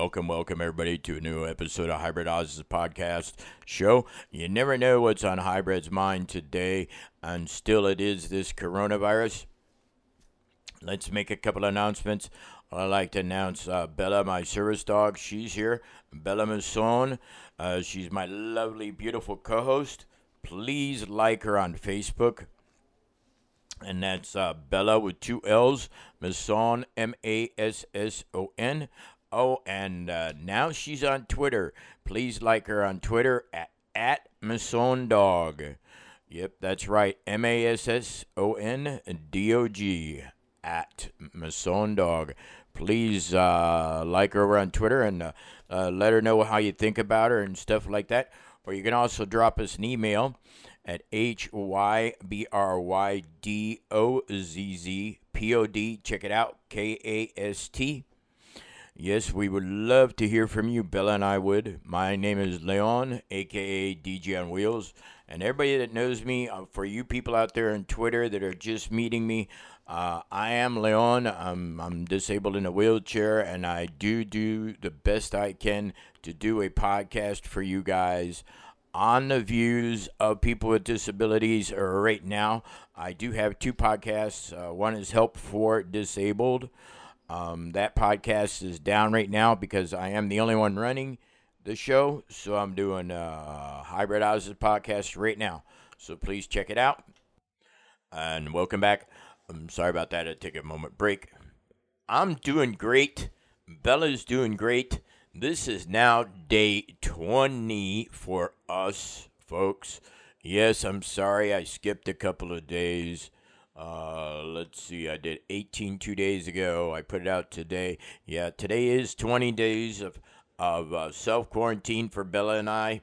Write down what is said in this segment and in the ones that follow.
Welcome, welcome everybody to a new episode of Hybrid Oz's podcast show. You never know what's on Hybrid's mind today, and still it is this coronavirus. Let's make a couple announcements. I'd like to announce uh, Bella, my service dog. She's here. Bella Masson. Uh, she's my lovely, beautiful co host. Please like her on Facebook. And that's uh, Bella with two L's. Masson, M A S S O N. Oh, and uh, now she's on Twitter. Please like her on Twitter at, at Dog. Yep, that's right. M A S S O N D O G at Masson Dog. Please uh, like her over on Twitter and uh, uh, let her know how you think about her and stuff like that. Or you can also drop us an email at H Y B R Y D O Z Z P O D. Check it out. K A S T Yes, we would love to hear from you. Bella and I would. My name is Leon, aka DJ on Wheels. And everybody that knows me, uh, for you people out there on Twitter that are just meeting me, uh, I am Leon. I'm, I'm disabled in a wheelchair, and I do do the best I can to do a podcast for you guys on the views of people with disabilities right now. I do have two podcasts. Uh, one is Help for Disabled. Um, that podcast is down right now because I am the only one running the show. So I'm doing uh, Hybrid Oz's podcast right now. So please check it out. And welcome back. I'm sorry about that. I take a moment break. I'm doing great. Bella's doing great. This is now day 20 for us, folks. Yes, I'm sorry I skipped a couple of days. Uh, let's see, I did 18 two days ago. I put it out today. Yeah, today is 20 days of, of uh, self quarantine for Bella and I.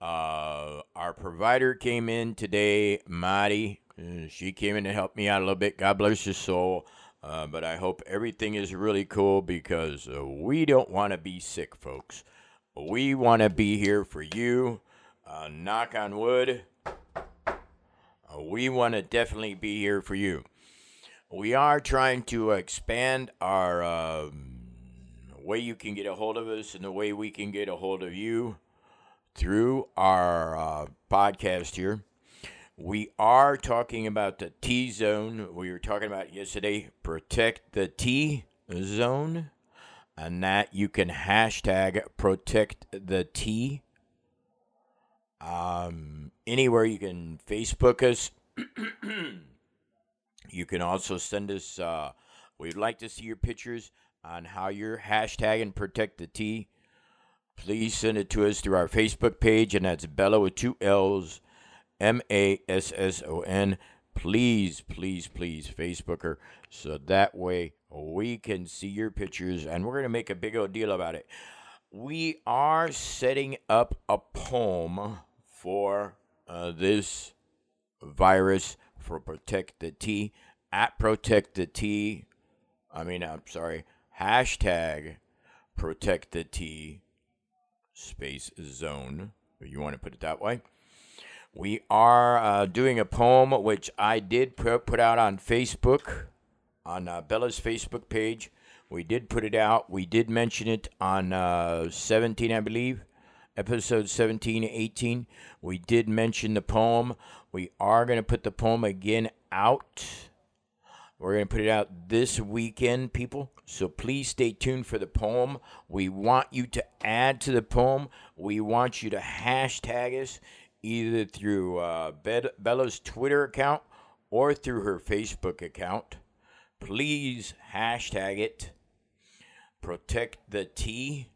Uh, our provider came in today, Marty. Uh, she came in to help me out a little bit. God bless your soul. Uh, but I hope everything is really cool because uh, we don't want to be sick, folks. We want to be here for you. Uh, knock on wood. Uh, we want to definitely be here for you. We are trying to expand our uh, way you can get a hold of us and the way we can get a hold of you through our uh, podcast here. We are talking about the T zone. We were talking about yesterday. Protect the T zone. And that you can hashtag protect the T um, anywhere you can Facebook us. you can also send us. Uh, we'd like to see your pictures on how you're hashtagging protect the T. Please send it to us through our Facebook page, and that's Bella with two L's, M A S S O N. Please, please, please, Facebook her so that way we can see your pictures, and we're gonna make a big old deal about it. We are setting up a poem for uh, this virus for Protect the T at Protect the T. I mean, I'm sorry, hashtag Protect the T space zone. If you want to put it that way. We are uh, doing a poem which I did put out on Facebook, on uh, Bella's Facebook page. We did put it out. We did mention it on uh, 17, I believe episode 17 18. We did mention the poem. We are going to put the poem again out. We're going to put it out this weekend, people. So please stay tuned for the poem. We want you to add to the poem. We want you to hashtag us either through uh, Bella's Twitter account or through her Facebook account. Please hashtag it. Protect the T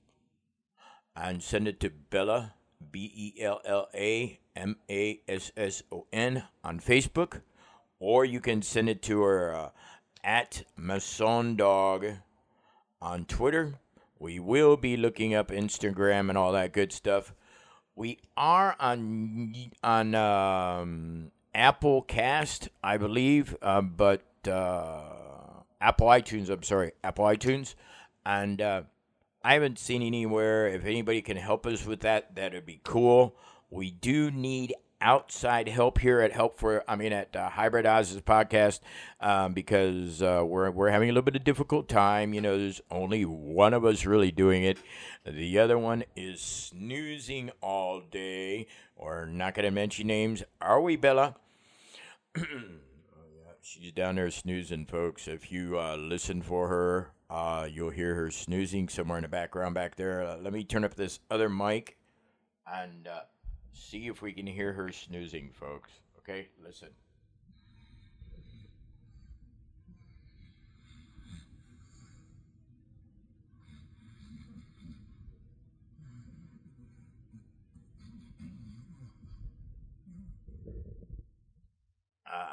and send it to Bella, B E L L A M A S S O N on Facebook, or you can send it to her uh, at Masson Dog on Twitter. We will be looking up Instagram and all that good stuff. We are on on um, Apple Cast, I believe, uh, but uh, Apple iTunes. I'm sorry, Apple iTunes, and uh, I haven't seen anywhere. If anybody can help us with that, that'd be cool. We do need outside help here at Help for, I mean, at uh, Hybrid Oz's podcast um, because uh, we're, we're having a little bit of difficult time. You know, there's only one of us really doing it. The other one is snoozing all day. We're not going to mention names. Are we, Bella? She's down there snoozing, folks. If you uh, listen for her, uh, you'll hear her snoozing somewhere in the background back there. Uh, let me turn up this other mic and uh, see if we can hear her snoozing, folks. Okay, listen.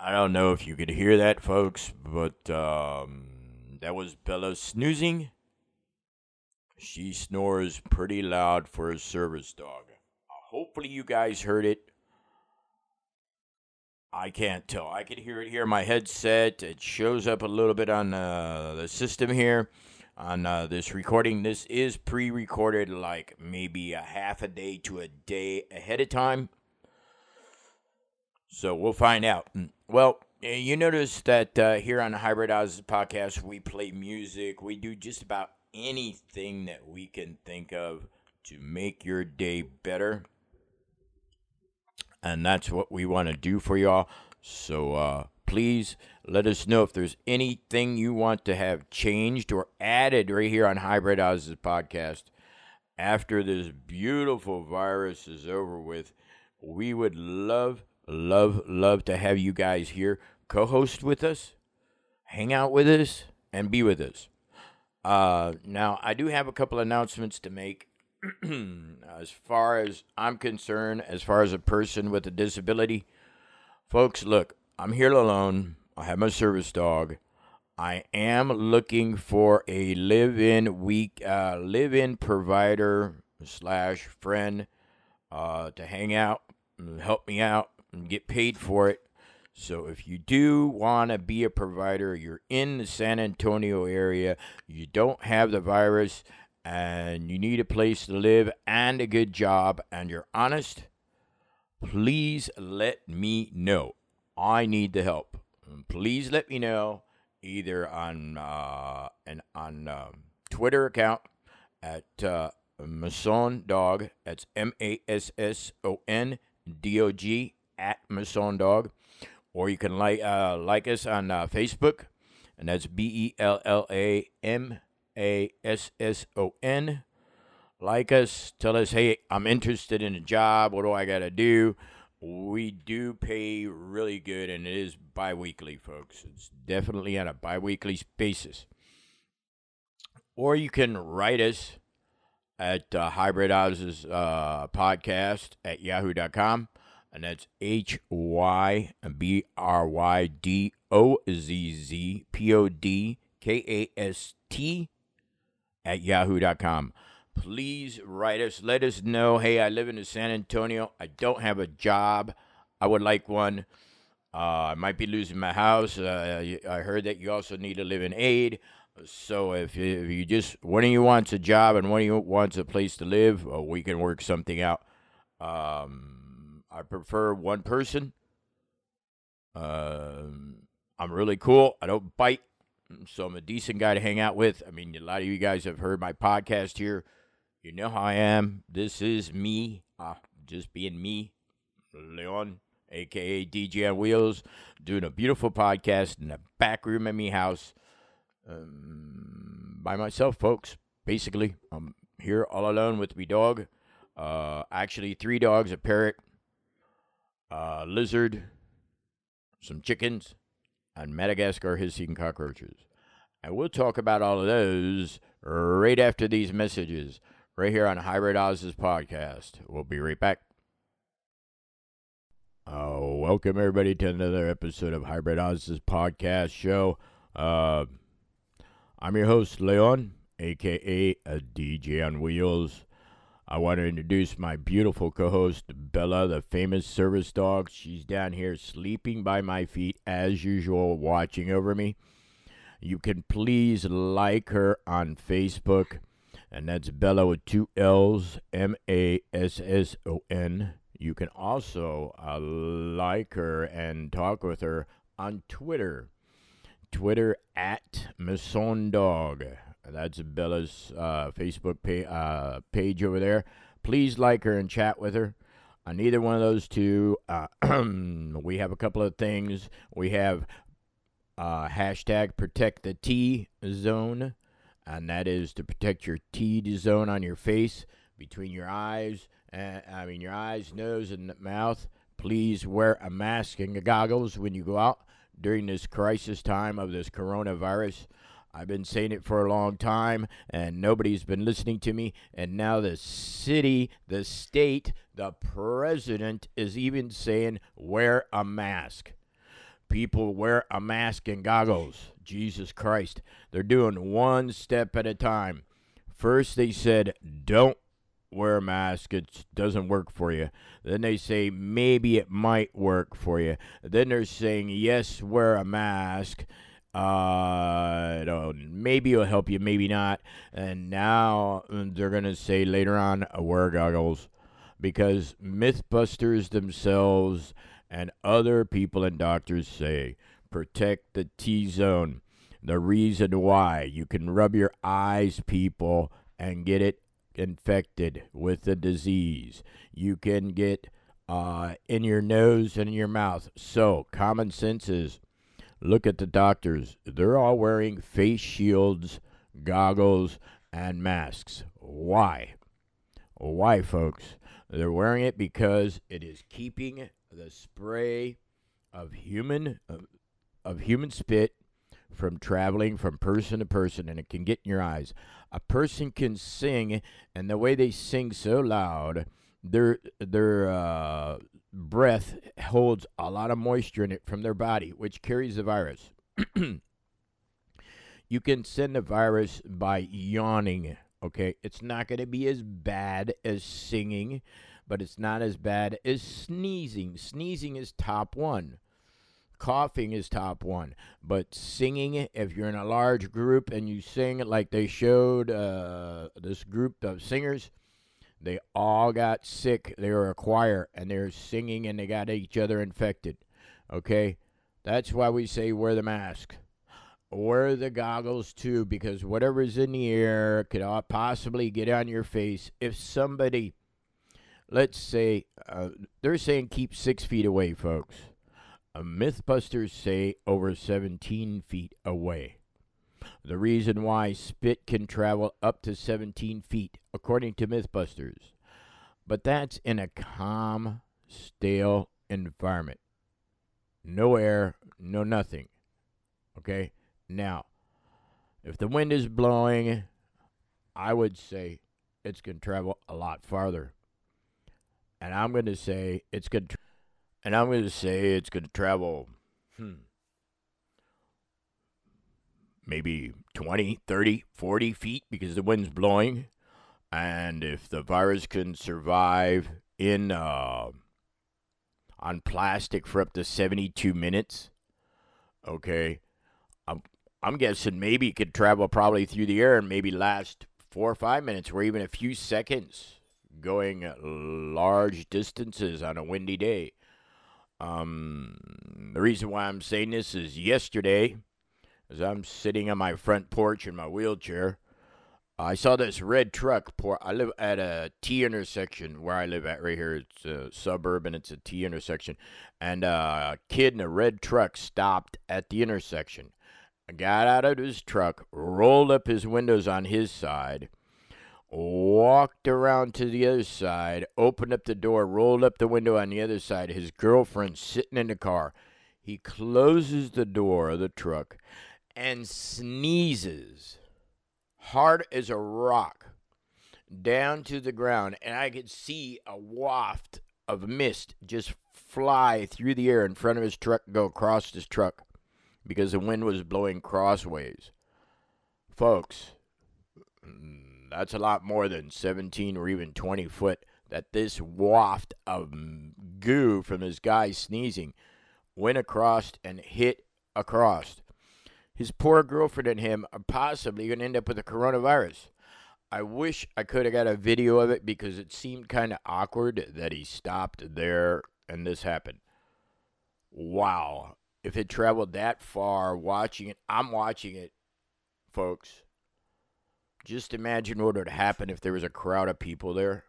I don't know if you could hear that, folks, but um, that was Bella snoozing. She snores pretty loud for a service dog. Hopefully, you guys heard it. I can't tell. I can hear it here. My headset. It shows up a little bit on uh, the system here on uh, this recording. This is pre-recorded, like maybe a half a day to a day ahead of time. So we'll find out. Mm, well, you notice that uh, here on the Hybrid podcast, we play music. We do just about anything that we can think of to make your day better. And that's what we want to do for y'all. So uh, please let us know if there's anything you want to have changed or added right here on Hybrid podcast. After this beautiful virus is over with, we would love love, love to have you guys here, co host with us, hang out with us, and be with us. Uh, now, I do have a couple announcements to make. as far as I'm concerned, as far as a person with a disability, folks, look, I'm here alone. I have my service dog. I am looking for a live-in week, uh, live-in provider slash friend uh, to hang out, and help me out, and get paid for it. So if you do want to be a provider, you're in the San Antonio area, you don't have the virus, and you need a place to live and a good job, and you're honest, please let me know. I need the help. Please let me know either on uh, an on um, Twitter account at uh, Masson Dog. That's M A S S O N D O G at Masson Dog, or you can like uh, like us on uh, Facebook, and that's B E L L A M A S S O N. Like us, tell us, hey, I'm interested in a job. What do I got to do? We do pay really good, and it is bi weekly, folks. It's definitely on a bi weekly basis. Or you can write us at uh, Hybrid Oz's uh, podcast at yahoo.com and that's H Y B R Y D O Z Z P O D K A S T at yahoo.com. Please write us. Let us know hey, I live in San Antonio. I don't have a job. I would like one. Uh, I might be losing my house. Uh, I heard that you also need a living aid. So if you, if you just one of you wants a job and one of you wants a place to live, uh, we can work something out. Um, I prefer one person. Um, I'm really cool. I don't bite, so I'm a decent guy to hang out with. I mean, a lot of you guys have heard my podcast here. You know how I am. This is me, uh, just being me, Leon, aka DJ on Wheels, doing a beautiful podcast in the back room of me house um, by myself, folks. Basically, I'm here all alone with me dog. Uh, actually, three dogs, a parrot, a lizard, some chickens, and Madagascar hissing cockroaches. And we'll talk about all of those right after these messages, right here on Hybrid Oz's podcast. We'll be right back. Uh, welcome everybody to another episode of Hybrid Oz's podcast show. Uh, I'm your host Leon, aka a DJ on Wheels. I want to introduce my beautiful co host, Bella, the famous service dog. She's down here sleeping by my feet as usual, watching over me. You can please like her on Facebook, and that's Bella with two L's, M A S S O N. You can also uh, like her and talk with her on Twitter. Twitter at Masson Dog. That's Bella's uh, Facebook pa- uh, page over there. Please like her and chat with her. On either one of those two, uh, we have a couple of things. We have uh, hashtag protect the T zone, and that is to protect your T zone on your face between your eyes uh, I mean, your eyes, nose, and mouth. Please wear a mask and goggles when you go out during this crisis time of this coronavirus. I've been saying it for a long time, and nobody's been listening to me. And now the city, the state, the president is even saying, wear a mask. People wear a mask and goggles. Jesus Christ. They're doing one step at a time. First, they said, don't wear a mask. It doesn't work for you. Then they say maybe it might work for you. Then they're saying yes, wear a mask. Uh, maybe it'll help you, maybe not. And now they're gonna say later on, wear goggles, because MythBusters themselves and other people and doctors say protect the T zone. The reason why you can rub your eyes, people, and get it infected with the disease. You can get uh, in your nose and in your mouth. So, common sense is look at the doctors. They're all wearing face shields, goggles, and masks. Why? Why, folks? They're wearing it because it is keeping the spray of human of, of human spit from traveling from person to person and it can get in your eyes. A person can sing and the way they sing so loud, their their uh, breath holds a lot of moisture in it from their body, which carries the virus. you can send the virus by yawning. Okay, it's not going to be as bad as singing, but it's not as bad as sneezing. Sneezing is top one. Coughing is top one, but singing, if you're in a large group and you sing like they showed uh, this group of singers, they all got sick. They were a choir and they're singing and they got each other infected. Okay? That's why we say wear the mask. Wear the goggles too, because whatever's in the air could possibly get on your face. If somebody, let's say, uh, they're saying keep six feet away, folks. Mythbusters say over 17 feet away. The reason why spit can travel up to 17 feet, according to Mythbusters. But that's in a calm, stale environment. No air, no nothing. Okay? Now, if the wind is blowing, I would say it's going to travel a lot farther. And I'm going to say it's going to and I'm going to say it's going to travel, hmm, maybe 20, 30, 40 feet because the wind's blowing. And if the virus can survive in uh, on plastic for up to 72 minutes, okay, I'm, I'm guessing maybe it could travel probably through the air and maybe last four or five minutes or even a few seconds going large distances on a windy day. Um, the reason why I'm saying this is yesterday, as I'm sitting on my front porch in my wheelchair, I saw this red truck pour. I live at a T intersection where I live at right here. It's a suburb and it's a T intersection. And uh, a kid in a red truck stopped at the intersection. Got out of his truck, rolled up his windows on his side, walked around to the other side, opened up the door, rolled up the window on the other side. His girlfriend sitting in the car. He closes the door of the truck and sneezes hard as a rock down to the ground. And I could see a waft of mist just fly through the air in front of his truck, go across his truck because the wind was blowing crossways. Folks, that's a lot more than 17 or even 20 foot that this waft of goo from this guy sneezing went across and hit across. His poor girlfriend and him are possibly going to end up with a coronavirus. I wish I could have got a video of it because it seemed kind of awkward that he stopped there and this happened. Wow. If it traveled that far watching it, I'm watching it, folks. Just imagine what would happen if there was a crowd of people there.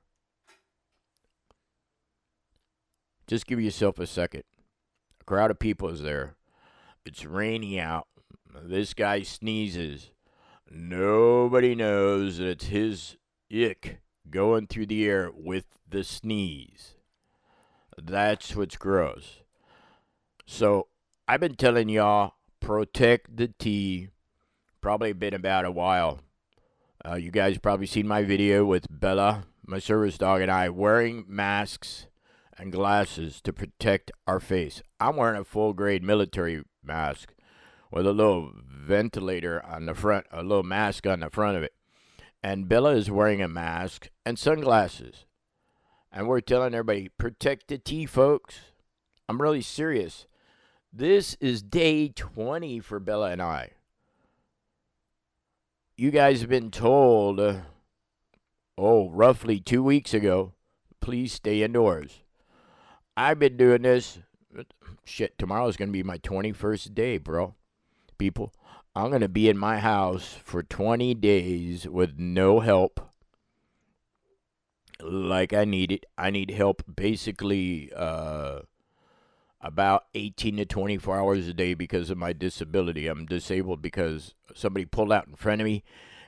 Just give yourself a second. A crowd of people is there. It's rainy out. This guy sneezes. Nobody knows that it's his ick going through the air with the sneeze. That's what's gross. So I've been telling y'all protect the T. Probably been about a while. Uh, you guys probably seen my video with Bella, my service dog, and I wearing masks and glasses to protect our face. I'm wearing a full grade military mask with a little ventilator on the front, a little mask on the front of it. And Bella is wearing a mask and sunglasses. And we're telling everybody, protect the tea, folks. I'm really serious. This is day 20 for Bella and I. You guys have been told, oh, roughly two weeks ago, please stay indoors. I've been doing this. Shit, tomorrow is going to be my 21st day, bro. People, I'm going to be in my house for 20 days with no help. Like I need it. I need help basically uh, about 18 to 24 hours a day because of my disability. I'm disabled because somebody pulled out in front of me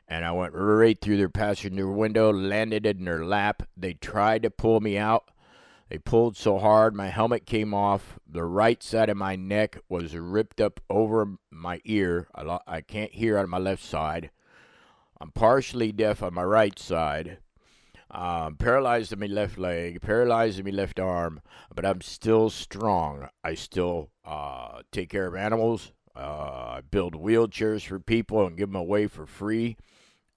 and I went right through their passenger window, landed in their lap. They tried to pull me out. They pulled so hard, my helmet came off. The right side of my neck was ripped up over my ear. I, lo- I can't hear on my left side. I'm partially deaf on my right side. Um, paralyzed in my left leg, paralyzed in my left arm, but I'm still strong. I still uh, take care of animals. Uh, I build wheelchairs for people and give them away for free.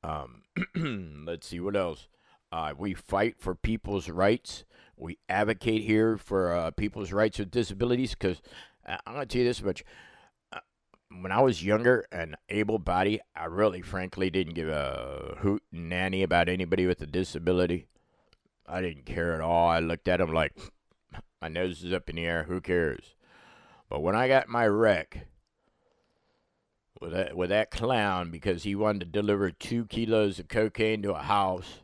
Um, let's see what else. Uh, we fight for people's rights we advocate here for uh, people's rights with disabilities because uh, I'm going to tell you this much. Uh, when I was younger and able bodied, I really, frankly, didn't give a hoot and nanny about anybody with a disability. I didn't care at all. I looked at them like, my nose is up in the air. Who cares? But when I got my wreck with that, with that clown because he wanted to deliver two kilos of cocaine to a house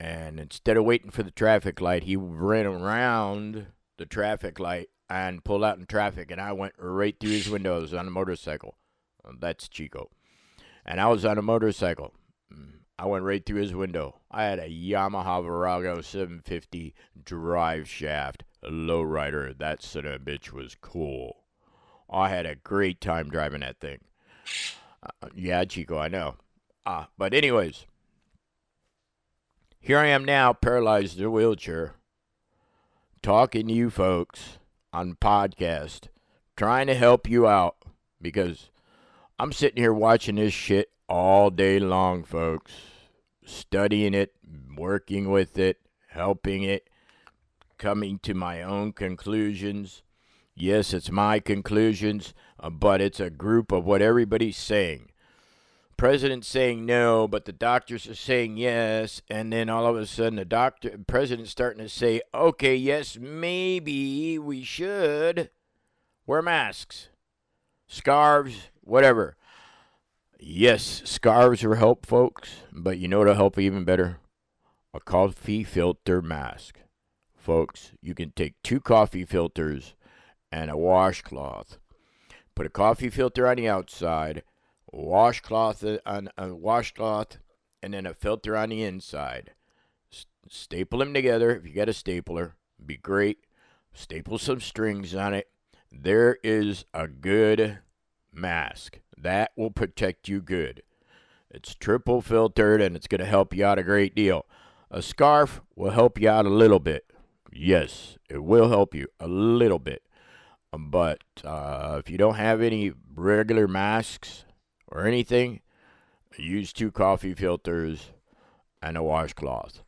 and instead of waiting for the traffic light, he ran around the traffic light and pulled out in traffic. And I went right through his windows on a motorcycle. That's Chico. And I was on a motorcycle. I went right through his window. I had a Yamaha Virago 750 drive shaft lowrider. That son of a bitch was cool. I had a great time driving that thing. Uh, yeah, Chico, I know. Uh, but anyways, here I am now, paralyzed in a wheelchair, talking to you folks on podcast, trying to help you out because I'm sitting here watching this shit all day long, folks. Studying it, working with it, helping it, coming to my own conclusions. Yes, it's my conclusions, uh, but it's a group of what everybody's saying president saying no, but the doctors are saying yes, and then all of a sudden the doctor president's starting to say, okay, yes, maybe we should wear masks, scarves, whatever. Yes, scarves will help, folks, but you know what'll help even better? A coffee filter mask. Folks, you can take two coffee filters and a washcloth. Put a coffee filter on the outside washcloth on a washcloth, and then a filter on the inside. S- staple them together. If you got a stapler, be great. Staple some strings on it. There is a good mask that will protect you good. It's triple filtered and it's going to help you out a great deal. A scarf will help you out a little bit. Yes, it will help you a little bit. But uh, if you don't have any regular masks, or anything, use two coffee filters and a washcloth,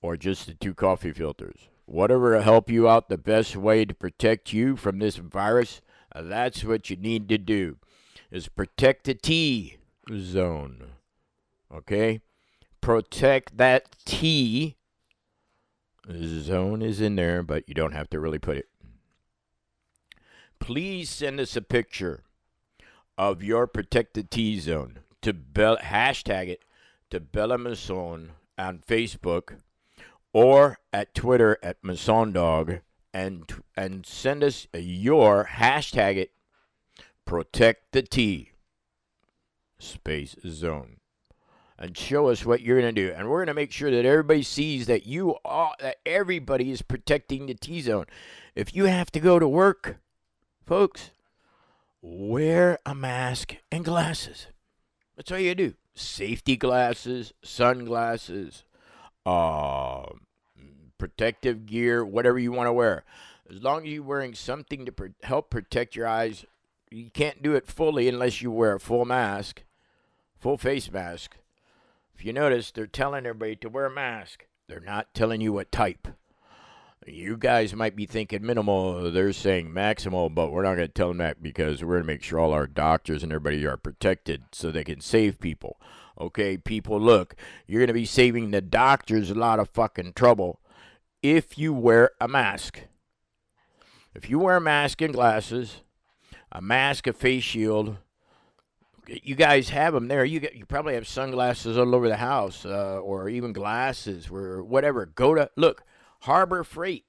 or just the two coffee filters. Whatever will help you out the best way to protect you from this virus, uh, that's what you need to do. Is protect the T zone. Okay? protect that T. Zone is in there, but you don't have to really put it. Please send us a picture of your protected T zone. To hashtag it to Bella Masson on Facebook or at Twitter at Masson Dog and and send us your hashtag it protect the T space zone. And show us what you're going to do. And we're going to make sure that everybody sees that you are that everybody is protecting the T zone. If you have to go to work folks wear a mask and glasses that's all you do safety glasses sunglasses uh, protective gear, whatever you want to wear. As long as you're wearing something to pr- help protect your eyes, you can't do it fully unless you wear a full mask, full face mask. If you notice, they're telling everybody to wear a mask. They're not telling you what type. You guys might be thinking minimal, they're saying maximal, but we're not going to tell them that because we're going to make sure all our doctors and everybody are protected so they can save people. Okay, people, look, you're going to be saving the doctors a lot of fucking trouble if you wear a mask. If you wear a mask and glasses, a mask, a face shield, you guys have them there. You get, you probably have sunglasses all over the house, uh, or even glasses, or whatever. Go to look. Harbor Freight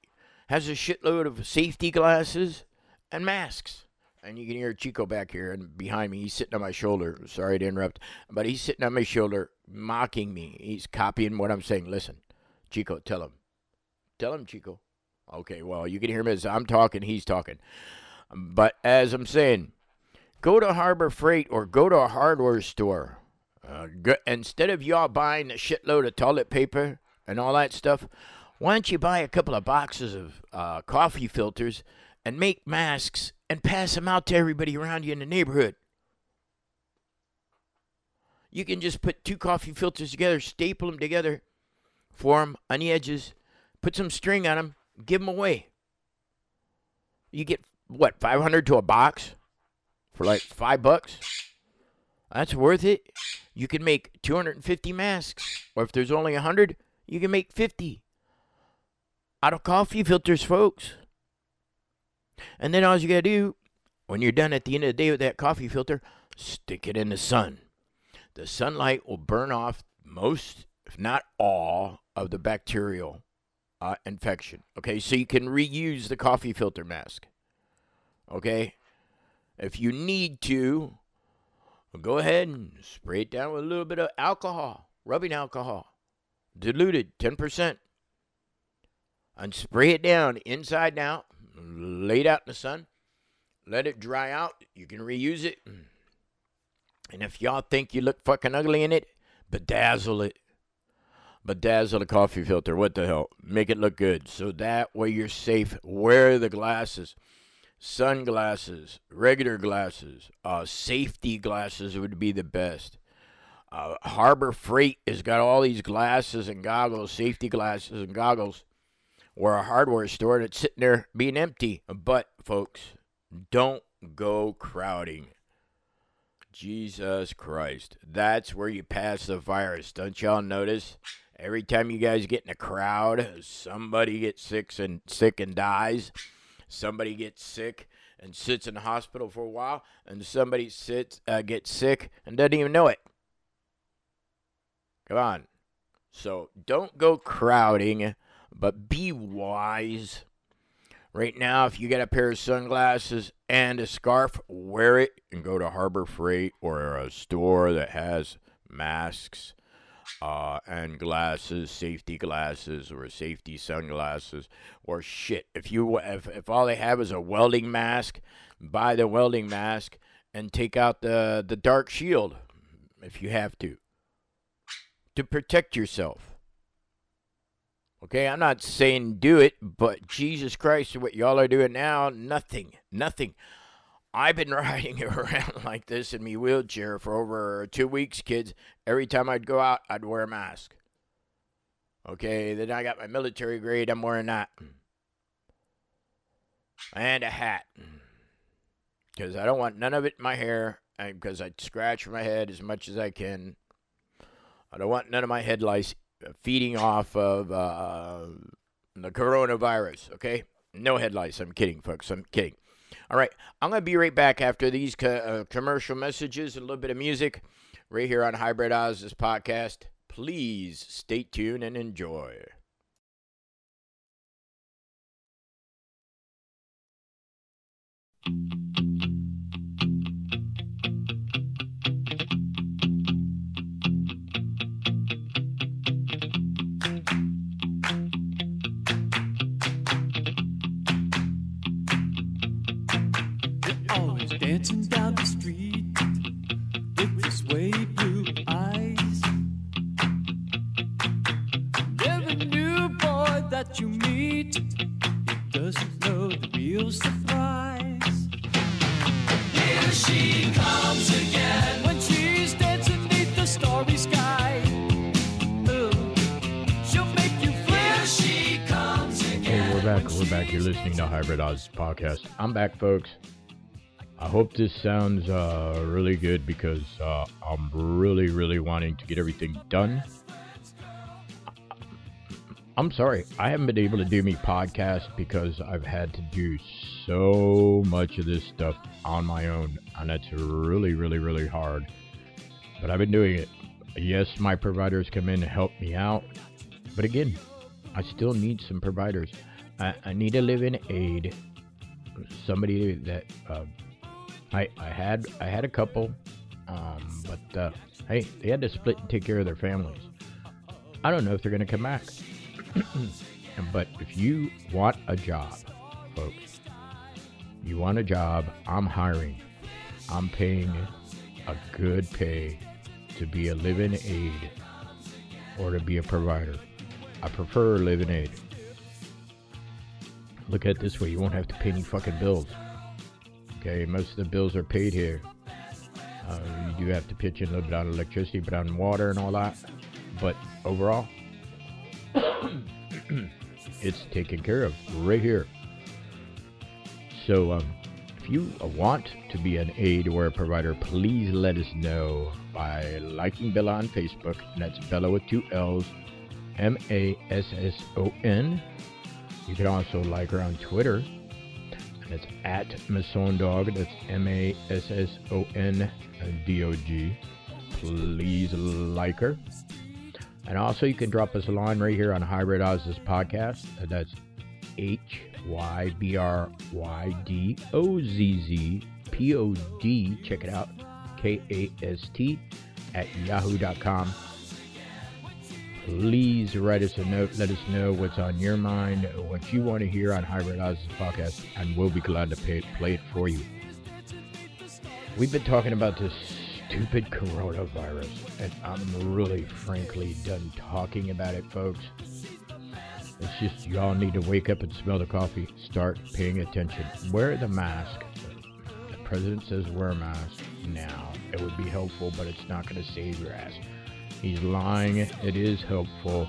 has a shitload of safety glasses and masks. And you can hear Chico back here and behind me. He's sitting on my shoulder. Sorry to interrupt, but he's sitting on my shoulder, mocking me. He's copying what I'm saying. Listen, Chico, tell him. Tell him, Chico. Okay, well, you can hear him as I'm talking, he's talking. But as I'm saying, go to Harbor Freight or go to a hardware store. Uh, go, instead of y'all buying a shitload of toilet paper and all that stuff, why don't you buy a couple of boxes of uh, coffee filters and make masks and pass them out to everybody around you in the neighborhood. You can just put two coffee filters together, staple them together, form on the edges, put some string on them, give them away. You get what, 500 to a box for like 5 bucks? That's worth it. You can make 250 masks, or if there's only 100, you can make 50 out of coffee filters, folks. And then all you got to do, when you're done at the end of the day with that coffee filter, stick it in the sun. The sunlight will burn off most, if not all, of the bacterial uh, infection. Okay, so you can reuse the coffee filter mask. Okay, if you need to, go ahead and spray it down with a little bit of alcohol, rubbing alcohol, diluted 10%, and spray it down inside and out lay it out in the sun, let it dry out. You can reuse it. And if y'all think you look fucking ugly in it, bedazzle it. Bedazzle the coffee filter. What the hell? Make it look good. So that way you're safe. Wear the glasses. Sunglasses, regular glasses, uh, safety glasses would be the best. Uh, Harbor Freight has got all these glasses and goggles, safety glasses and goggles or a hardware store that's sitting there being empty. But, folks, don't go crowding. Jesus Christ. That's where you pass the virus. Don't y'all notice? Every time you guys get in a crowd, somebody gets sick and sick and dies. Somebody gets sick and sits in the hospital for a while, and somebody sits uh, gets sick and doesn't even know it. Come on. So don't go crowding but be wise. Right now, if you get a pair of sunglasses and a scarf, wear it and go to Harbor Freight or a store that has masks uh, and glasses, safety glasses or safety sunglasses or shit. If you if, if all they have is a welding mask, buy the welding mask and take out the the dark shield if you have to to protect yourself. Okay, I'm not saying do it, but Jesus Christ, what y'all are doing now, nothing, nothing. I've been riding around like this in my wheelchair for over two weeks, kids. Every time I'd go out, I'd wear a mask. Okay, then I got my military grade, I'm wearing that. And a hat. Because I don't want none of it in my hair, because I scratch my head as much as I can. I don't want none of my headlights feeding off of uh, the coronavirus, okay? No headlights. I'm kidding, folks. I'm kidding. All right. I'm to be right back after these co- uh, commercial messages and a little bit of music right here on Hybrid Oz's podcast. Please stay tuned and enjoy. Always You're listening to Hybrid Oz podcast. I'm back, folks. I hope this sounds uh, really good because uh, I'm really, really wanting to get everything done. I'm sorry, I haven't been able to do me podcast because I've had to do so much of this stuff on my own, and it's really, really, really hard. But I've been doing it. Yes, my providers come in to help me out, but again, I still need some providers. I, I need a live-in aid, somebody that uh, I I had I had a couple, um, but uh, hey, they had to split and take care of their families. I don't know if they're gonna come back. but if you want a job, folks, you want a job, I'm hiring. I'm paying a good pay to be a live-in aid or to be a provider. I prefer live-in aid. Look at it this way, you won't have to pay any fucking bills. Okay, most of the bills are paid here. Uh, you do have to pitch in a little bit on electricity, but on water and all that. But overall, it's taken care of right here. So, um, if you want to be an aid or a provider, please let us know by liking Bella on Facebook. And that's Bella with two L's, M A S S O N. You can also like her on Twitter. And it's at Masson Dog. That's M A S S O N D O G. Please like her. And also, you can drop us a line right here on Hybrid Oz's podcast. That's H Y B R Y D O Z Z P O D. Check it out. K A S T at yahoo.com. Please write us a note. Let us know what's on your mind, what you want to hear on Hybrid Oz's podcast, and we'll be glad to pay, play it for you. We've been talking about this stupid coronavirus, and I'm really, frankly, done talking about it, folks. It's just y'all need to wake up and smell the coffee. Start paying attention. Wear the mask. The president says wear a mask now. It would be helpful, but it's not going to save your ass. He's lying. It is helpful.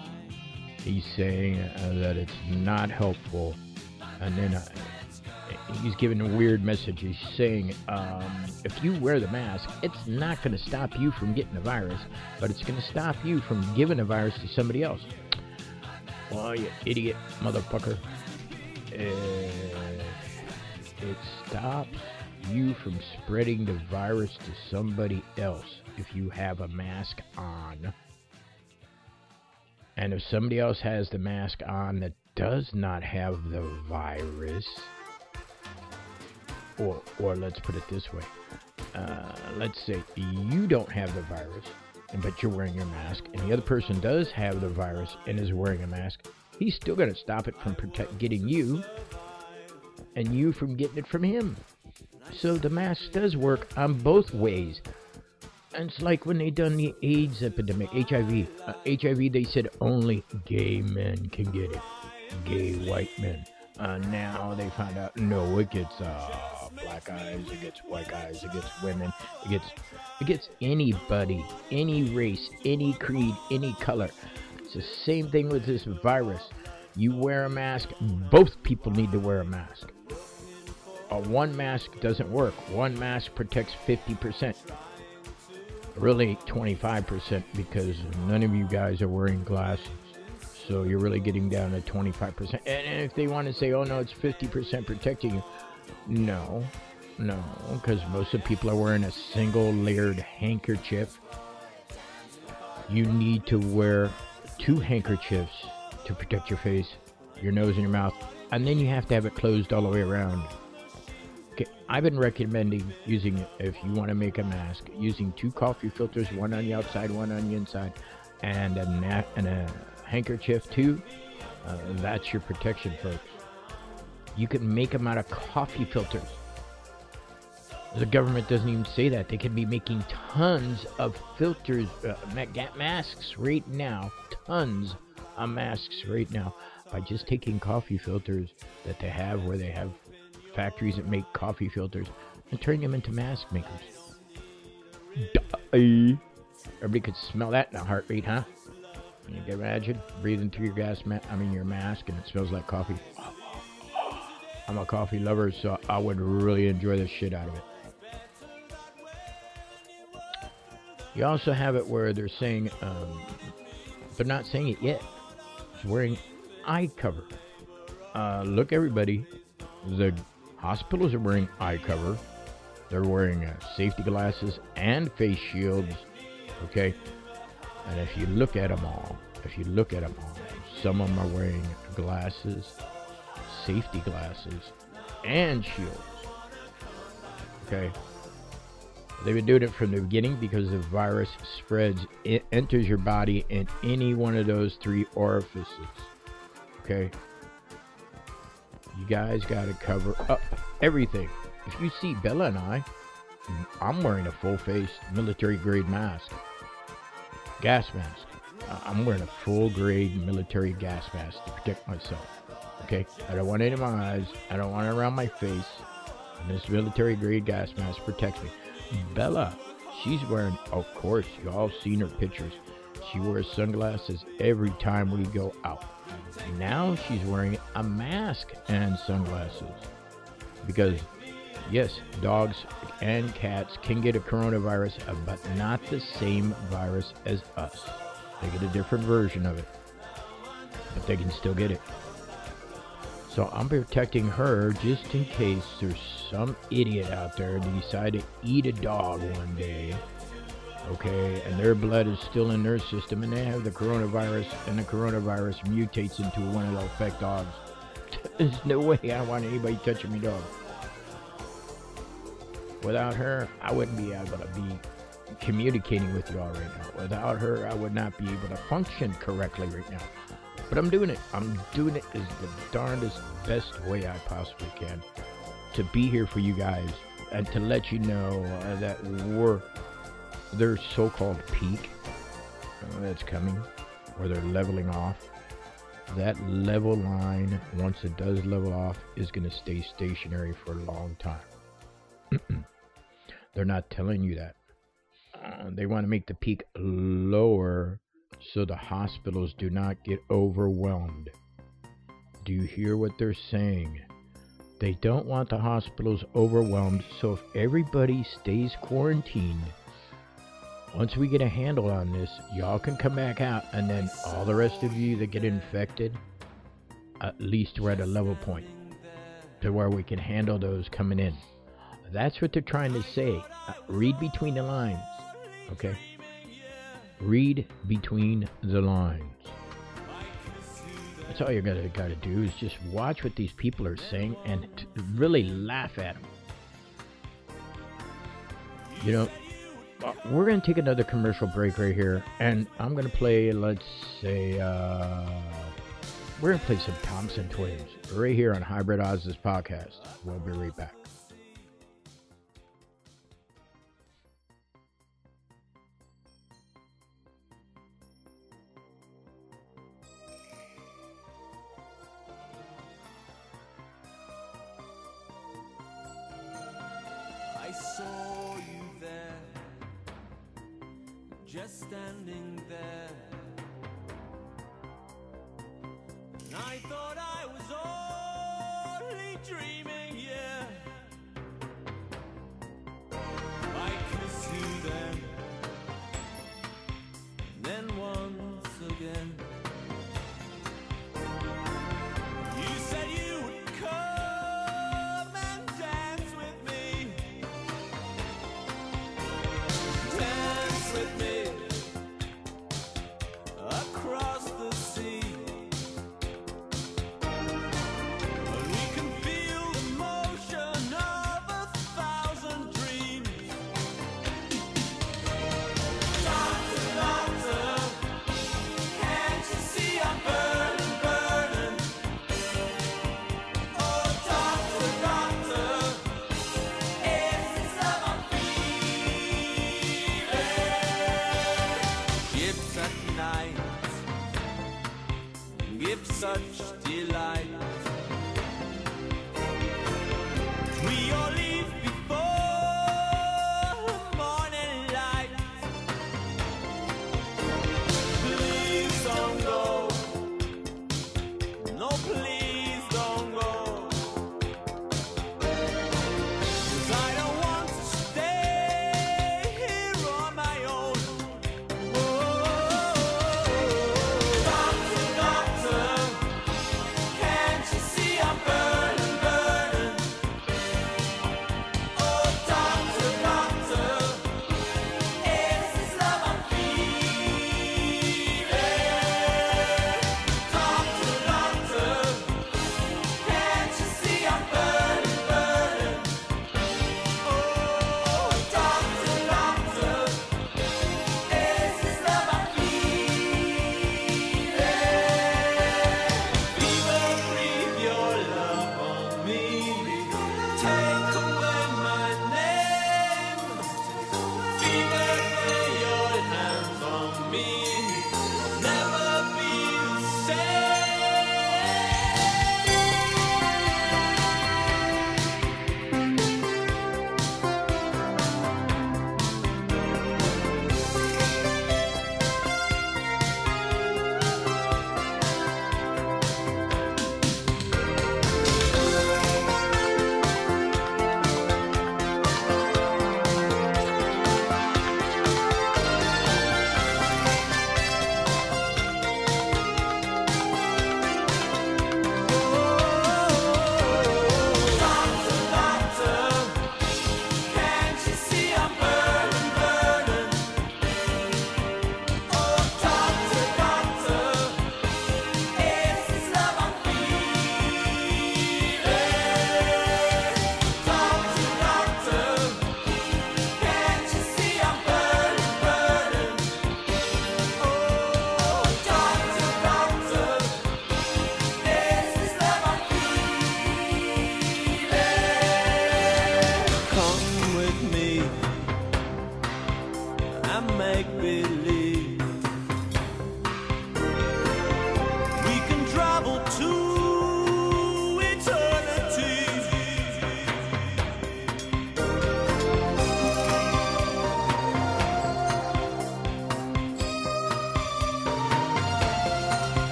He's saying uh, that it's not helpful. And then uh, he's giving a weird message. He's saying um, if you wear the mask, it's not going to stop you from getting the virus, but it's going to stop you from giving the virus to somebody else. Well, you idiot motherfucker. Uh, it stops you from spreading the virus to somebody else if you have a mask on. And if somebody else has the mask on that does not have the virus, or, or let's put it this way, uh, let's say you don't have the virus, but you're wearing your mask, and the other person does have the virus and is wearing a mask, he's still going to stop it from protect getting you, and you from getting it from him. So the mask does work on both ways. And it's like when they done the AIDS epidemic, HIV. Uh, HIV, they said only gay men can get it. Gay white men. Uh, now they found out no, it gets uh, black guys, it gets white guys, it gets women, it gets it gets anybody, any race, any creed, any color. It's the same thing with this virus. You wear a mask, both people need to wear a mask. Uh, one mask doesn't work. One mask protects 50%. really 25% because none of you guys are wearing glasses. So you're really getting down to 25%. And if they want to say, oh no, it's 50% protecting you, no, no, because most of the people are wearing a single layered handkerchief. You need to wear two handkerchiefs to protect your face, your nose, and your mouth, and then you have to have it closed all the way around. Okay, I've been recommending using, if you want to make a mask, using two coffee filters, one on the outside, one on the inside, and a, and a handkerchief too. Uh, that's your protection, folks. You can make them out of coffee filters. The government doesn't even say that. They could be making tons of filters, uh, masks right now, tons of masks right now by just taking coffee filters that they have where they have factories that make coffee filters and turning them into mask makers. Everybody could smell that in a heart rate, huh? Can you imagine breathing through your gas ma- I mean your mask and it smells like coffee. I'm a coffee lover, so I would really enjoy the shit out of it. You also have it where they're saying, um, they're not saying it yet. It's wearing eye cover. Uh, look, everybody, the hospitals are wearing eye cover. They're wearing uh, safety glasses and face shields. Okay, and if you look at them all, if you look at them all, some of them are wearing glasses, safety glasses, and shields. Okay. They've been doing it from the beginning because the virus spreads, it enters your body in any one of those three orifices. Okay. You guys got to cover up everything. If you see Bella and I, I'm wearing a full face military grade mask, gas mask. I'm wearing a full grade military gas mask to protect myself. Okay, I don't want it in my eyes. I don't want it around my face. And this military grade gas mask protects me. Bella, she's wearing, of course, you all seen her pictures. She wears sunglasses every time we go out. Now she's wearing a mask and sunglasses. Because, yes, dogs and cats can get a coronavirus, uh, but not the same virus as us. They get a different version of it, but they can still get it. So I'm protecting her just in case there's some idiot out there to decide to eat a dog one day. Okay, and their blood is still in their system and they have the coronavirus and the coronavirus mutates into one of the affect dogs. There's no way I want anybody touching me dog. Without her, I wouldn't be able to be communicating with you all right now. Without her, I would not be able to function correctly right now. But I'm doing it. I'm doing it as the darndest best way I possibly can to be here for you guys and to let you know that we're their so-called peak uh, that's coming, where they're leveling off. That level line, once it does level off, is going to stay stationary for a long time. they're not telling you that. Uh, they want to make the peak lower so the hospitals do not get overwhelmed. Do you hear what they're saying? They don't want the hospitals overwhelmed, so if everybody stays quarantined, once we get a handle on this, y'all can come back out, and then all the rest of you that get infected, at least we're at a level point to where we can handle those coming in. That's what they're trying to say. Uh, read between the lines, okay? Read between the lines. That's all you're gonna gotta do is just watch what these people are saying and really laugh at them. You know, we're gonna take another commercial break right here, and I'm gonna play. Let's say uh, we're gonna play some Thompson Twins right here on Hybrid Oz's podcast. We'll be right back.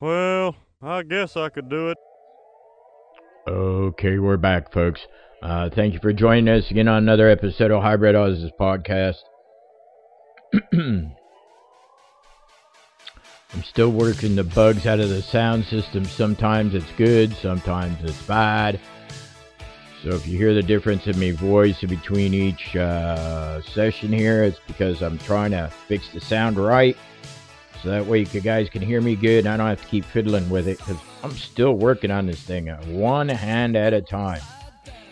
Well, I guess I could do it. Okay, we're back, folks. Uh, thank you for joining us again on another episode of Hybrid Oz podcast. I'm still working the bugs out of the sound system. Sometimes it's good, sometimes it's bad. So if you hear the difference in my voice between each uh, session here, it's because I'm trying to fix the sound right. So that way you guys can hear me good and I don't have to keep fiddling with it because I'm still working on this thing uh, one hand at a time.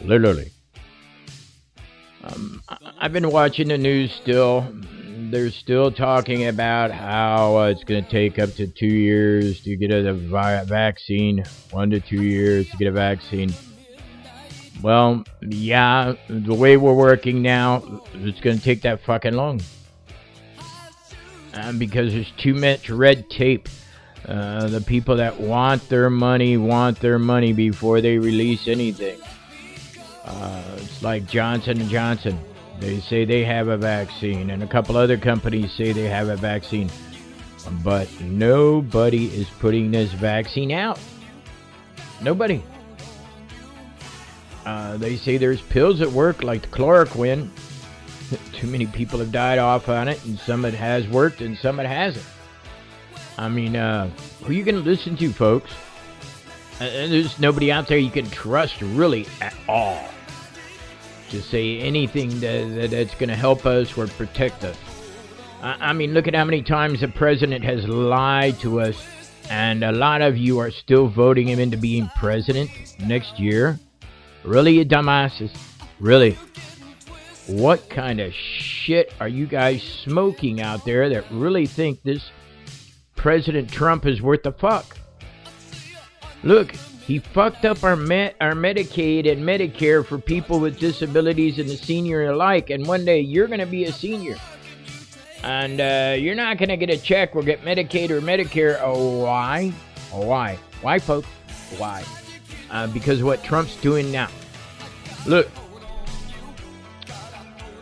Literally. Um, I've been watching the news still. They're still talking about how uh, it's going to take up to two years to get a vi- vaccine, one to two years to get a vaccine. Well, yeah, the way we're working now, it's going to take that fucking long. Um, because there's too much red tape. Uh, the people that want their money want their money before they release anything. Uh, it's like Johnson and Johnson. They say they have a vaccine, and a couple other companies say they have a vaccine, but nobody is putting this vaccine out. Nobody. Uh, they say there's pills that work, like the chloroquine. Too many people have died off on it, and some it has worked, and some it hasn't. I mean, uh, who you gonna listen to, folks? And there's nobody out there you can trust really at all to say anything that, that that's gonna help us or protect us. I, I mean, look at how many times the president has lied to us, and a lot of you are still voting him into being president next year. Really, you dumbasses? Really? What kind of shit are you guys smoking out there that really think this President Trump is worth the fuck? Look, he fucked up our our Medicaid and Medicare for people with disabilities and the senior alike, and one day you're gonna be a senior. And uh, you're not gonna get a check or get Medicaid or Medicare. Oh, why? Oh, why? Why, folks? Why? Uh, because what Trump's doing now. Look,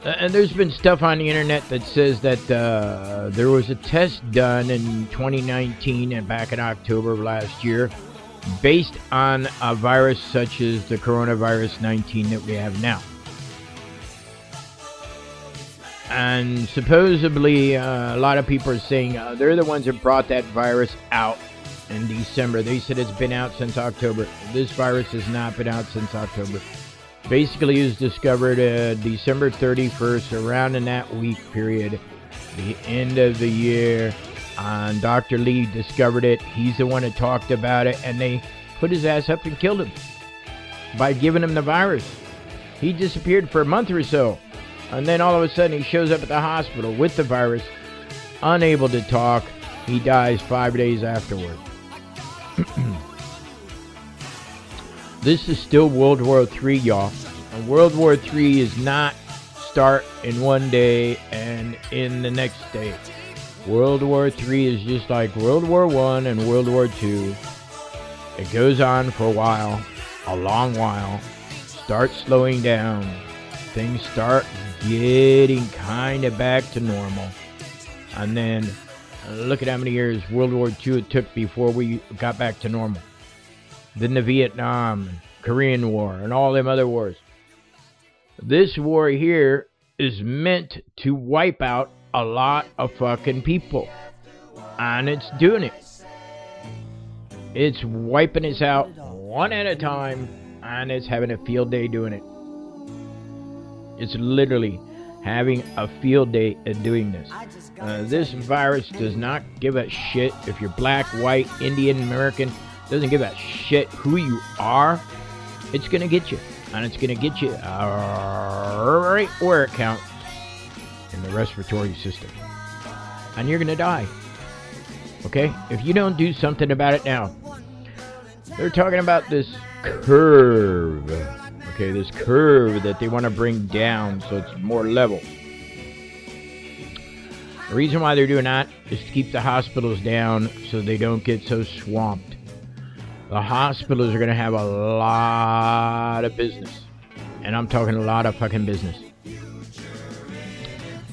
and there's been stuff on the internet that says that uh, there was a test done in 2019 and back in October of last year based on a virus such as the coronavirus 19 that we have now. And supposedly, uh, a lot of people are saying uh, they're the ones that brought that virus out in December. They said it's been out since October. This virus has not been out since October. Basically, was discovered uh, December 31st, around in that week period, the end of the year. And Dr. Lee discovered it. He's the one that talked about it, and they put his ass up and killed him by giving him the virus. He disappeared for a month or so, and then all of a sudden he shows up at the hospital with the virus, unable to talk. He dies five days afterward. this is still World War III, y'all. And World War III is not start in one day and in the next day. World War III is just like World War One and World War Two. It goes on for a while, a long while. Start slowing down. Things start getting kind of back to normal. And then look at how many years World War II took before we got back to normal. Then the Vietnam, and Korean War, and all them other wars. This war here is meant to wipe out a lot of fucking people. And it's doing it. It's wiping us out one at a time, and it's having a field day doing it. It's literally having a field day at doing this. Uh, this virus does not give a shit if you're black, white, Indian, American. Doesn't give a shit who you are. It's gonna get you, and it's gonna get you right where it counts in the respiratory system, and you're gonna die. Okay, if you don't do something about it now, they're talking about this curve. Okay, this curve that they want to bring down so it's more level. The reason why they're doing that is to keep the hospitals down so they don't get so swamped. The hospitals are going to have a lot of business. And I'm talking a lot of fucking business.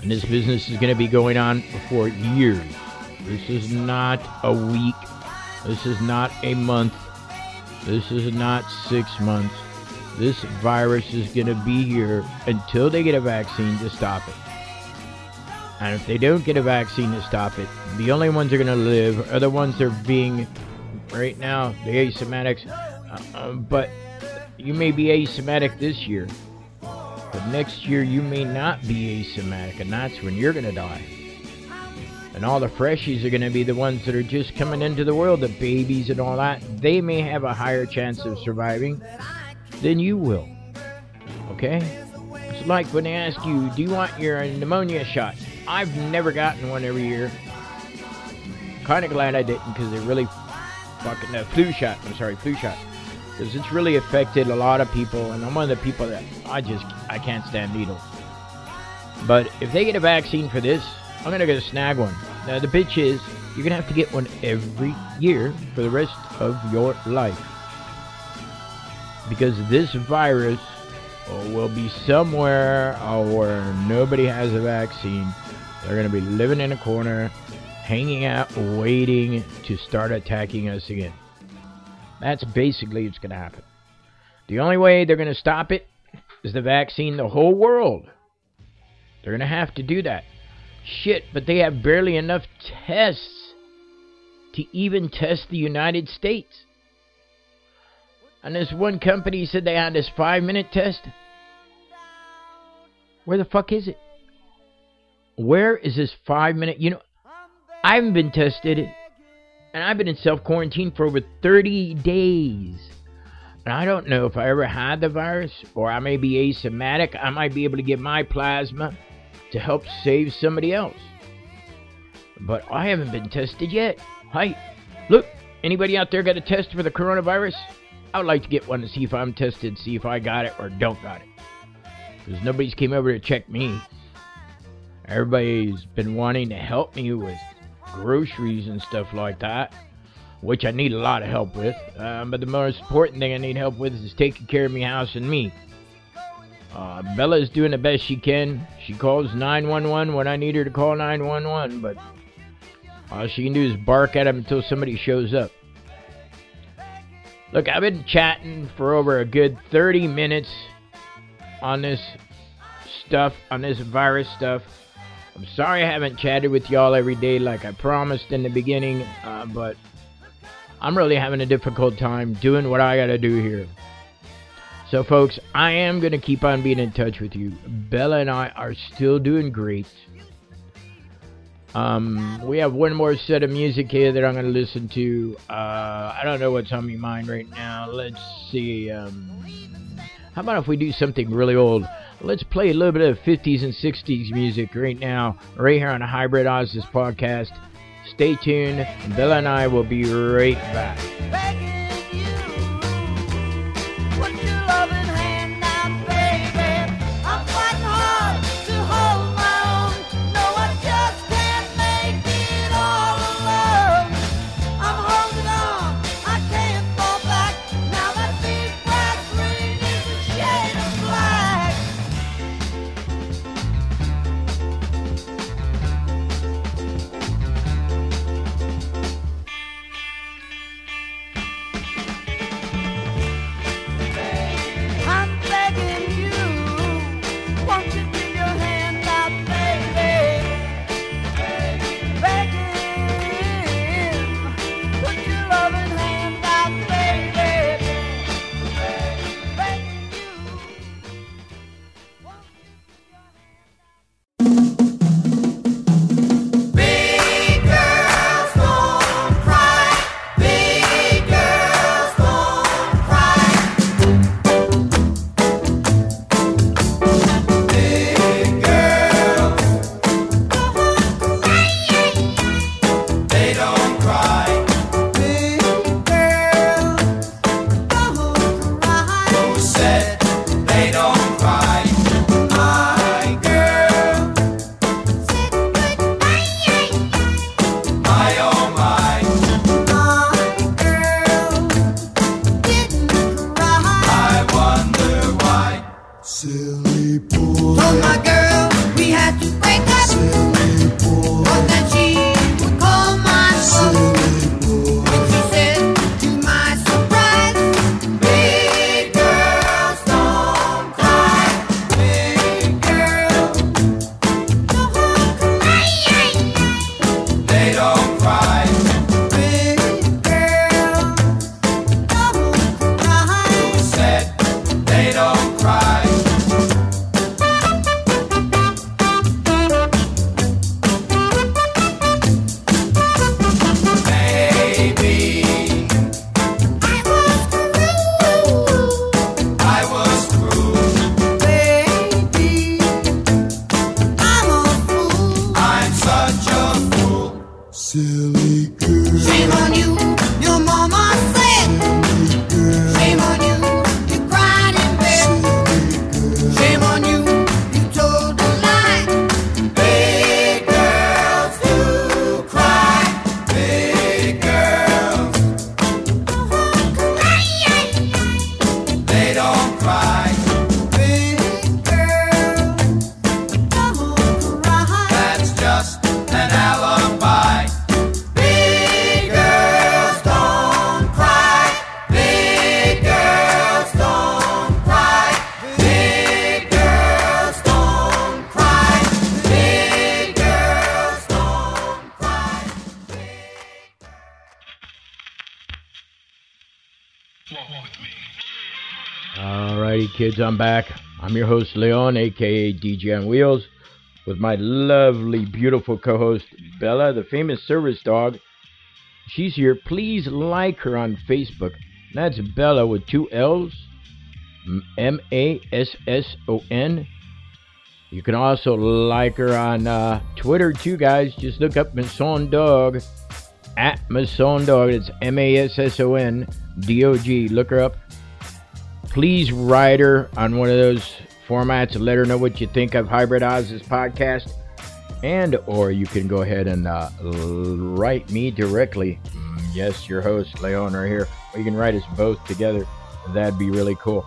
And this business is going to be going on for years. This is not a week. This is not a month. This is not six months. This virus is going to be here until they get a vaccine to stop it. And if they don't get a vaccine to stop it, the only ones that are going to live are the ones that are being, right now, the asymatics. Uh, uh, but you may be asymptomatic this year. But next year you may not be asymptomatic, and that's when you're going to die. And all the freshies are going to be the ones that are just coming into the world, the babies and all that. They may have a higher chance of surviving than you will. Okay? It's like when they ask you, do you want your pneumonia shot? I've never gotten one every year. Kind of glad I didn't because they really fucking uh, flu shot. I'm sorry, flu shot. Because it's really affected a lot of people, and I'm one of the people that I just I can't stand needles. But if they get a vaccine for this, I'm gonna go snag one. Now the bitch is you're gonna have to get one every year for the rest of your life because this virus will be somewhere where nobody has a vaccine. They're going to be living in a corner, hanging out, waiting to start attacking us again. That's basically what's going to happen. The only way they're going to stop it is the vaccine the whole world. They're going to have to do that. Shit, but they have barely enough tests to even test the United States. And this one company said they had this five minute test. Where the fuck is it? Where is this five minute? You know, I haven't been tested, and I've been in self quarantine for over 30 days. And I don't know if I ever had the virus or I may be asymptomatic. I might be able to get my plasma to help save somebody else. But I haven't been tested yet. Hi, look, anybody out there got a test for the coronavirus? I would like to get one to see if I'm tested, see if I got it or don't got it. Because nobody's came over to check me. Everybody's been wanting to help me with groceries and stuff like that, which I need a lot of help with. Um, but the most important thing I need help with is taking care of me house and me. Uh, Bella's doing the best she can. She calls 911 when I need her to call 911, but all she can do is bark at him until somebody shows up. Look, I've been chatting for over a good 30 minutes on this stuff, on this virus stuff. I'm sorry I haven't chatted with y'all every day like I promised in the beginning, uh, but I'm really having a difficult time doing what I gotta do here. So, folks, I am gonna keep on being in touch with you. Bella and I are still doing great. Um, we have one more set of music here that I'm gonna listen to. Uh, I don't know what's on my mind right now. Let's see. Um, how about if we do something really old? Let's play a little bit of 50s and 60s music right now, right here on the Hybrid Oz's podcast. Stay tuned. Bella and I will be right back. Kids, I'm back. I'm your host, Leon, aka DJ on Wheels, with my lovely, beautiful co host, Bella, the famous service dog. She's here. Please like her on Facebook. That's Bella with two L's, M A S S O N. You can also like her on uh, Twitter, too, guys. Just look up Masson Dog at Masson Dog. It's M A S S O N D O G. Look her up please write her on one of those formats and let her know what you think of Hybrid Oz's podcast. And or you can go ahead and uh, write me directly. Mm, Yes, your host, Leon, right here. Or you can write us both together. That'd be really cool.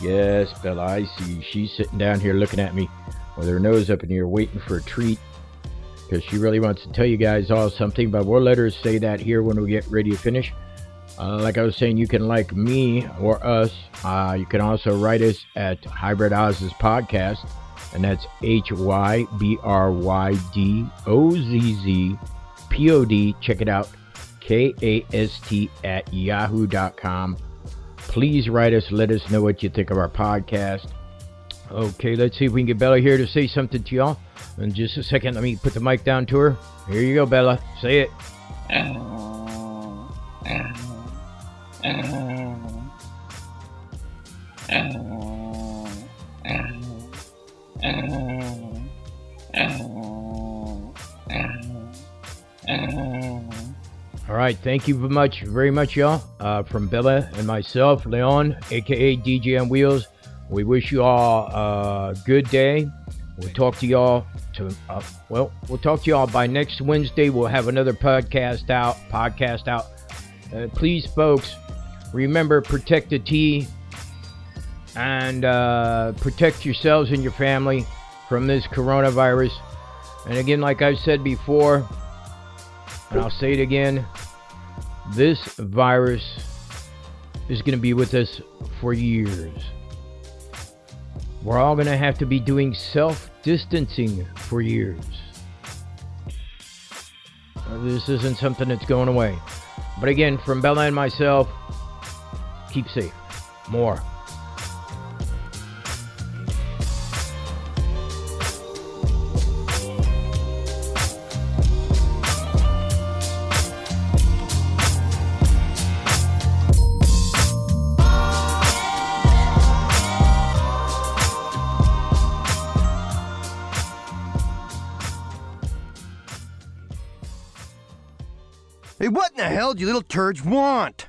Yes, Bella, I see. She's sitting down here looking at me with her nose up in the air, waiting for a treat. Because she really wants to tell you guys all something, but we'll let her say that here when we get ready to finish. Uh, like I was saying, you can like me or us. Uh, you can also write us at Hybrid Oz's podcast, and that's H Y B R Y D O Z Z P O D. Check it out. K A S T at yahoo.com. Please write us. Let us know what you think of our podcast. Okay, let's see if we can get Bella here to say something to y'all. In just a second, let me put the mic down to her. Here you go, Bella. Say it. All right, thank you very much, very much, y'all. Uh, from Bella and myself, Leon, aka DJ on Wheels. We wish you all a good day. We'll talk to y'all to uh, well, we'll talk to y'all by next Wednesday. We'll have another podcast out. Podcast out. Uh, please, folks, remember protect the tea and uh, protect yourselves and your family from this coronavirus. And again, like I've said before, and I'll say it again this virus is going to be with us for years. We're all going to have to be doing self distancing for years. This isn't something that's going away. But again, from Bella and myself, keep safe. More. Hey, what in the hell do you little turds want?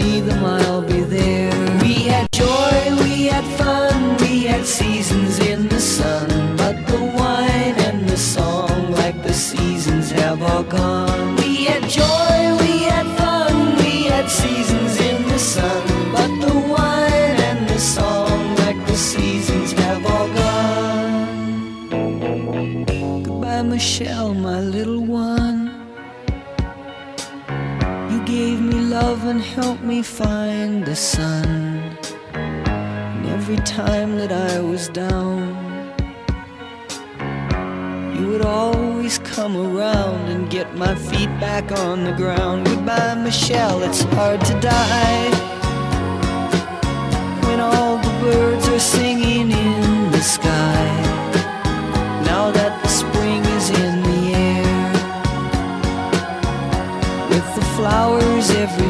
See them, I'll be there. We had joy, we had fun, we had seasons find the sun. And every time that I was down, you would always come around and get my feet back on the ground. Goodbye, Michelle, it's hard to die when all the birds are singing in the sky. Now that the spring is in the air, with the flowers everywhere.